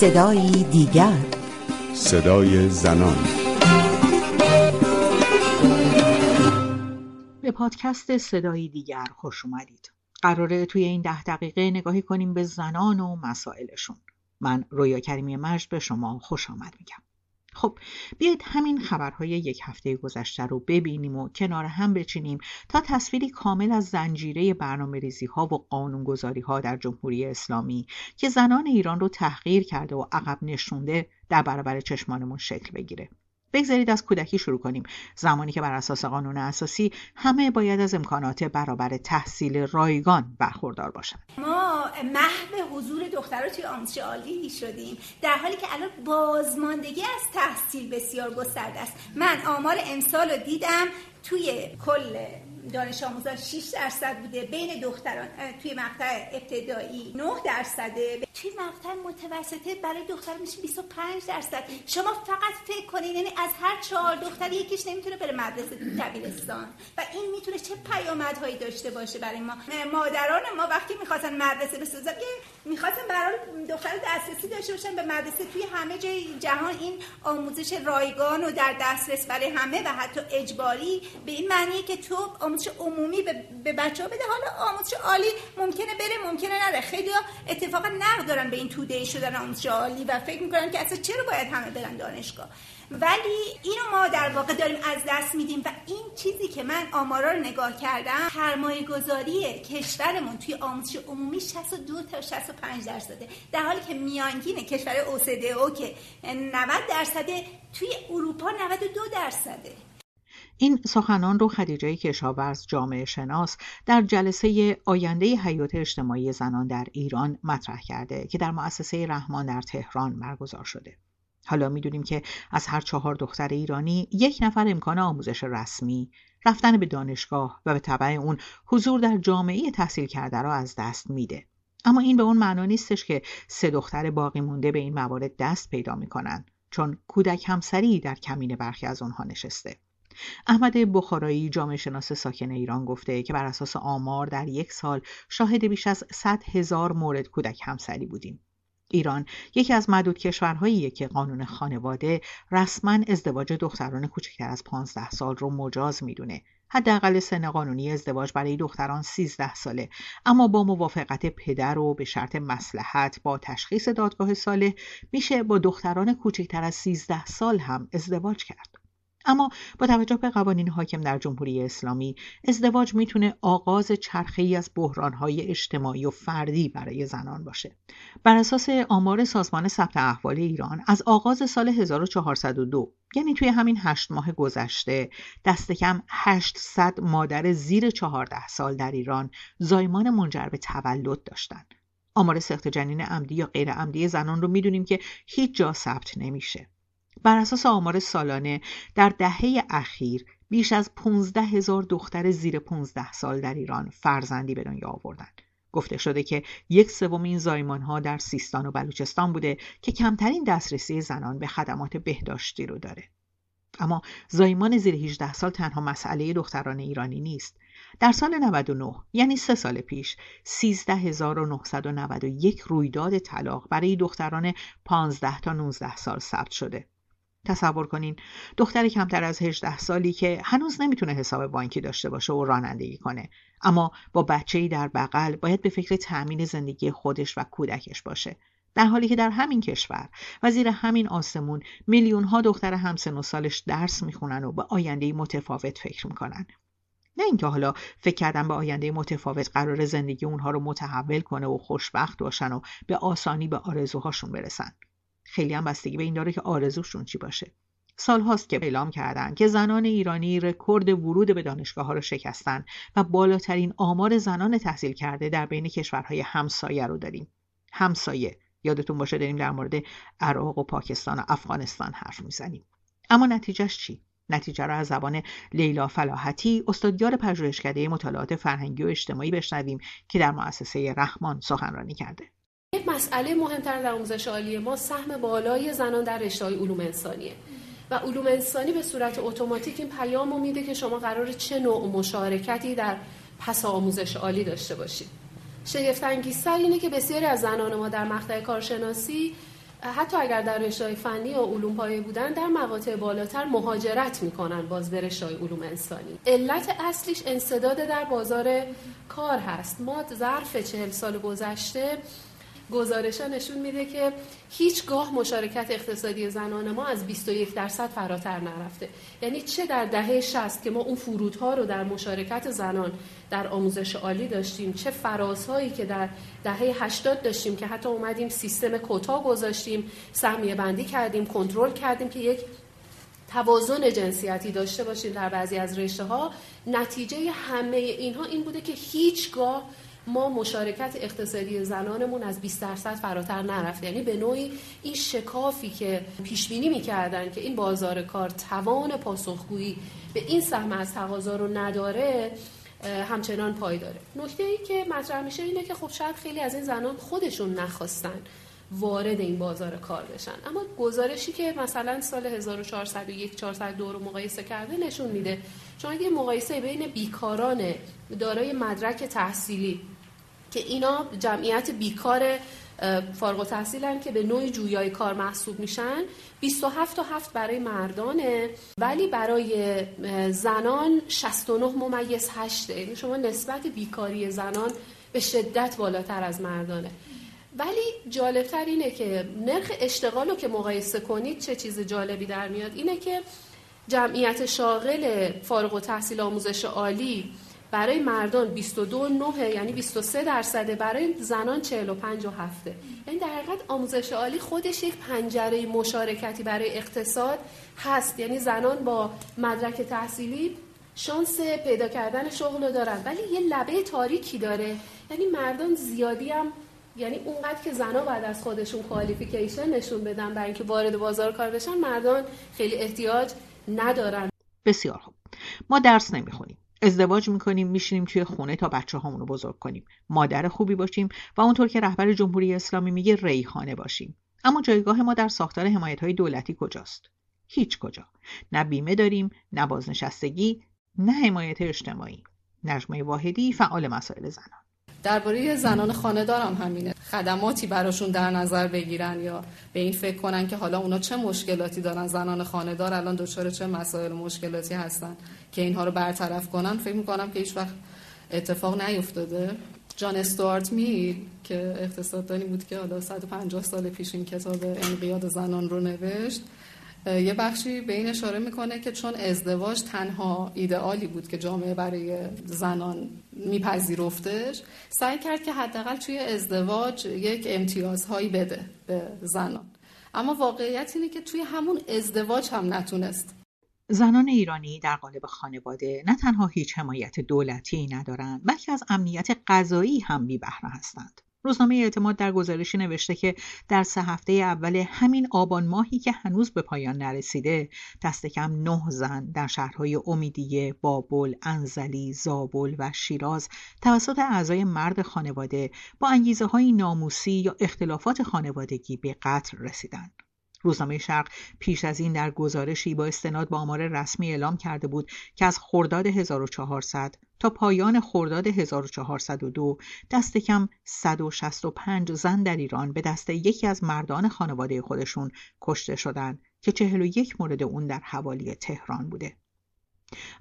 صدایی دیگر. صدای زنان. به پادکست صدایی دیگر خوش اومدید. قراره توی این ده دقیقه نگاهی کنیم به زنان و مسائلشون. من رویا کریمی مجد به شما خوش آمد میگم. خب بیایید همین خبرهای یک هفته گذشته رو ببینیم و کنار هم بچینیم تا تصویری کامل از زنجیره برنامه ریزی ها و قانونگذاری ها در جمهوری اسلامی که زنان ایران رو تحقیر کرده و عقب نشونده در برابر چشمانمون شکل بگیره. بگذارید از کودکی شروع کنیم زمانی که بر اساس قانون اساسی همه باید از امکانات برابر تحصیل رایگان برخوردار باشند محو حضور دخترها توی آموزش عالی شدیم. در حالی که الان بازماندگی از تحصیل بسیار گسترده است. من آمار امسال رو دیدم توی کل دانش آموزان 6 درصد بوده بین دختران توی مقطع ابتدایی 9 درصده. توی مقطع متوسطه برای دختر میشه 25 درصد. شما فقط فکر کنید یعنی از هر چهار دختر یکیش نمی‌تونه بره مدرسه دبیرستان. و این می‌تونه چه پیامدهایی داشته باشه برای ما. مادران ما وقتی می‌خواستن مدرسه بسازن می‌خواستن برای دختر دسترسی داشته باشن به مدرسه. توی همه جای جهان این آموزش رایگان و در دسترس برای همه و حتی اجباری به این معنیه که تو آموزش عمومی به بچه ها بده. حالا آموزش عالی ممکنه بره ممکنه نره. خیلی ها اتفاقا نقد دارن به این توده شدن آموزش عالی و فکر می‌کنن که اصلا چرا باید همه برن دانشگاه؟ ولی اینو ما در واقع داریم از دست میدیم و این چیزی که من آمارا رو نگاه کردم سرمایه گذاری کشورمون توی آموزش عمومی 62 تا 65 درصده. در حالی که میانگین کشور او که 90 درصده توی اروپا 92 درصده. این سخنان رو خدیجه کشاورز جامعه شناس در جلسه آینده حیات اجتماعی زنان در ایران مطرح کرده که در مؤسسه رحمان در تهران برگزار شده. حالا می‌دونیم که از هر چهار دختر ایرانی یک نفر امکان آموزش رسمی، رفتن به دانشگاه و به طبع اون حضور در جامعه تحصیل کرده را از دست میده. اما این به اون معنا نیستش که سه دختر باقی مونده به این موارد دست پیدا می‌کنن چون کودک همسری در کمین برخی از اونها نشسته. احمد بخارایی جامعه شناس ساکن ایران گفته که بر اساس آمار در یک سال شاهد بیش از 100 هزار مورد کودک همسری بودیم. ایران یکی از معدود کشورهاییه که قانون خانواده رسما ازدواج دختران کوچکتر از 15 سال رو مجاز می‌دونه. حداقل سن قانونی ازدواج برای دختران 13 ساله. اما با موافقت پدر و به شرط مسلحت با تشخیص دادگاه ساله میشه با دختران کوچکتر از 13 سال هم ازدواج کرد. اما با توجه به قوانین حاکم در جمهوری اسلامی ازدواج می‌تونه آغاز چرخه ای از بحرانهای اجتماعی و فردی برای زنان باشه. بر اساس آمار سازمان ثبت احوال ایران از آغاز سال 1402 یعنی توی همین هشت ماه گذشته دست کم 800 مادر زیر 14 سال در ایران زایمان منجر به تولد داشتن. آمار سخت جنین عمدی یا غیر عمدی زنان رو می‌دونیم که هیچ جا ثبت نمیشه. بر اساس آمار سالانه در دهه اخیر بیش از 15 هزار دختر زیر 15 سال در ایران فرزندی به دنیا آوردند. گفته شده که یک سوم این زایمان ها در سیستان و بلوچستان بوده که کمترین دسترسی زنان به خدمات بهداشتی رو داره. اما زایمان زیر 18 سال تنها مسئله دختران ایرانی نیست. در سال 99 یعنی سه سال پیش 13991 رویداد طلاق برای دختران 15 تا 19 سال ثبت شده. تصور کنین. دختری کمتر از 18 سالی که هنوز نمی‌تونه حساب بانکی داشته باشه و رانندگی کنه. اما با بچه‌ای در بغل باید به فکر تأمین زندگی خودش و کودکش باشه. در حالی که در همین کشور و زیر همین آسمون میلیون ها دختر همسن و سالش درس می‌خونن و به آینده متفاوت فکر می‌کنن. نه اینکه حالا فکر کردن به آینده متفاوت قرار زندگی اونها رو متحول کنه و خوشبخت باشن و به آسانی به آرزوهاشون برسن. خیلی هم بستگی به این داره که آرزوشون چی باشه. سال هاست که اعلام کردند که زنان ایرانی رکورد ورود به دانشگاه ها رو شکستن و بالاترین آمار زنان تحصیل کرده در بین کشورهای همسایه رو داریم. همسایه یادتون باشه داریم در مورد عراق و پاکستان و افغانستان حرف می‌زنیم. اما نتیجهش چی؟ نتیجه را از زبان لیلا فلاحتی استادیار پژوهشکده مطالعات فرهنگی و اجتماعی بشنویم که در مؤسسه رحمان سخنرانی کرده. مسئله مهمتر در آموزش عالی ما سهم بالای زنان در رشته علوم انسانیه. و علوم انسانی به صورت اتوماتیک این پیام میده که شما قرار چه نوع مشارکتی در پس آموزش عالی داشته باشید. شگفت انگیزتر اینه که بسیاری از زنان ما در مقطع کارشناسی حتی اگر در رشته فنی و علوم پایه بودن در مقاطع بالاتر مهاجرت می‌کنن باز به رشته علوم انسانی. علت اصلیش انصداد در بازار کار هست. ما ظرف چهل سال گذشته گزارش نشون میده که هیچگاه مشارکت اقتصادی زنان ما از 21 درصد فراتر نرفته. یعنی چه در دهه 60 که ما اون فرودها رو در مشارکت زنان در آموزش عالی داشتیم چه فرازهایی که در دهه 80 داشتیم که حتی اومدیم سیستم کوتا گذاشتیم سهمیه بندی کردیم کنترل کردیم که یک توازن جنسیتی داشته باشیم در بعضی از رشته ها نتیجه همه اینها این بوده که هیچگاه ما مشارکت اقتصادی زنانمون از 20 درصد فراتر نرفت. یعنی به نوعی این شکافی که پیش بینی می‌کردن که این بازار کار توان پاسخگویی به این سهم از تقاضا رو نداره همچنان پای داره. نکته ای که مطرح میشه اینه که خب شاید خیلی از این زنان خودشون نخواستن وارد این بازار کار بشن. اما گزارشی که مثلا سال 1401 402 رو مقایسه کرده نشون میده. چون اگه مقایسه بین بیکاران دارای مدرک تحصیلی که اینا جمعیت بیکار فارغ التحصیلن که به نوعی جویای کار محسوب میشن. 27 تا 7 برای مردانه ولی برای زنان 69 ممیز 8 یعنی شما نسبت بیکاری زنان به شدت بالاتر از مردانه. ولی جالبتر اینه که نرخ اشتغال رو که مقایسه کنید چه چیز جالبی در میاد؟ اینه که جمعیت شاغل فارغ و تحصیل آموزش عالی برای مردان 22 نه یعنی 23 درصده برای زنان 45 و هفته. یعنی در حقیقت آموزش عالی خودش یک پنجره مشارکتی برای اقتصاد هست. یعنی زنان با مدرک تحصیلی شانس پیدا کردن شغل رو دارن ولی یه لبه تاریکی داره. یعنی مردان زیادی هم یعنی اونقدر که زنها بعد از خودشون کوالیفیکیشن نشون بدن برای اینکه وارد بازار کار بشن مردان خیلی احتیاج ندارن. بسیار خوب. ما درس نمی‌خونیم. ازدواج می‌کنیم میشینیم توی خونه تا بچه رو بزرگ کنیم. مادر خوبی باشیم و اونطور که رهبر جمهوری اسلامی میگه ریحانه باشیم. اما جایگاه ما در ساختار حمایت های دولتی کجاست؟ هیچ کجا. نه بیمه داریم نه بازنشستگی نه حمایت اجتماعی. نجمه واحدی فعال مسائل زنان. درباره زنان خانه دارم همینه. خدماتی براشون در نظر بگیرن یا به این فکر کنن که حالا اونا چه مشکلاتی دارن زنان خانه دار الان دچار چه مسائل مشکلاتی هستن که اینها رو برطرف کنن. فکر می‌کنم که هیچ وقت اتفاق نیفتاده. جان استوارت میل که اقتصاددانی بود که حالا 150 سال پیش این کتاب انقیاد زنان رو نوشت. یه بخشی به این اشاره می‌کنه که چون ازدواج تنها ایدئالی بود که جامعه برای زنان میپذیرفتش سعی کرد که حداقل توی ازدواج یک امتیازهایی بده به زنان. اما واقعیت اینه که توی همون ازدواج هم نتونست. زنان ایرانی در قالب خانواده نه تنها هیچ حمایت دولتی ندارند بلکه از امنیت غذایی هم بی بهره هستند. روزنامه اعتماد در گزارشی نوشته که در سه هفته اول همین آبان ماهی که هنوز به پایان نرسیده دست کم نه زن در شهرهای امیدیه، بابل، انزلی، زابل و شیراز توسط اعضای مرد خانواده با انگیزه های ناموسی یا اختلافات خانوادگی به قتل رسیدند. روزنامه شرق پیش از این در گزارشی با استناد به آمار رسمی اعلام کرده بود که از خرداد 1400 تا پایان خرداد 1402 دست کم 165 زن در ایران به دست یکی از مردان خانواده خودشون کشته شدند که 41 مورد اون در حوالی تهران بوده.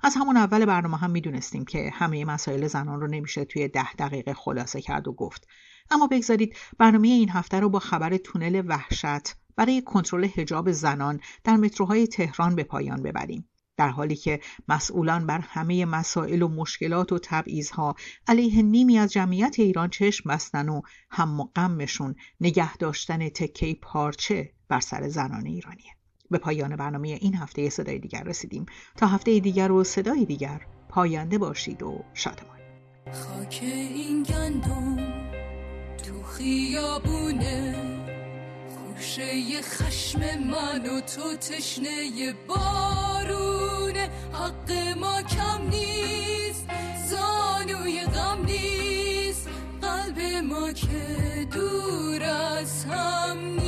از همون اول برنامه هم می‌دونستیم که همه مسائل زنان رو نمیشه توی ده دقیقه خلاصه کرد و گفت. اما بگذارید برنامه این هفته رو با خبر تونل وحشت برای کنترل حجاب زنان در متروهای تهران به پایان ببریم. در حالی که مسئولان بر همه مسائل و مشکلات و تبعیضها علیه نیمی از جمعیت ایران چشم بستن و هم و غمشون نگه داشتن تکه پارچه بر سر زنان ایرانیه. به پایان برنامه این هفته صدای دیگر رسیدیم. تا هفته دیگر و صدای دیگر پاینده باشید و شادمان. خاک این گندم تو خیابونه. خوشه خشم من و تو تشنه بارونه. حق ما کم نیست زانوی غم نیست. قلب ما که دور از هم نیست.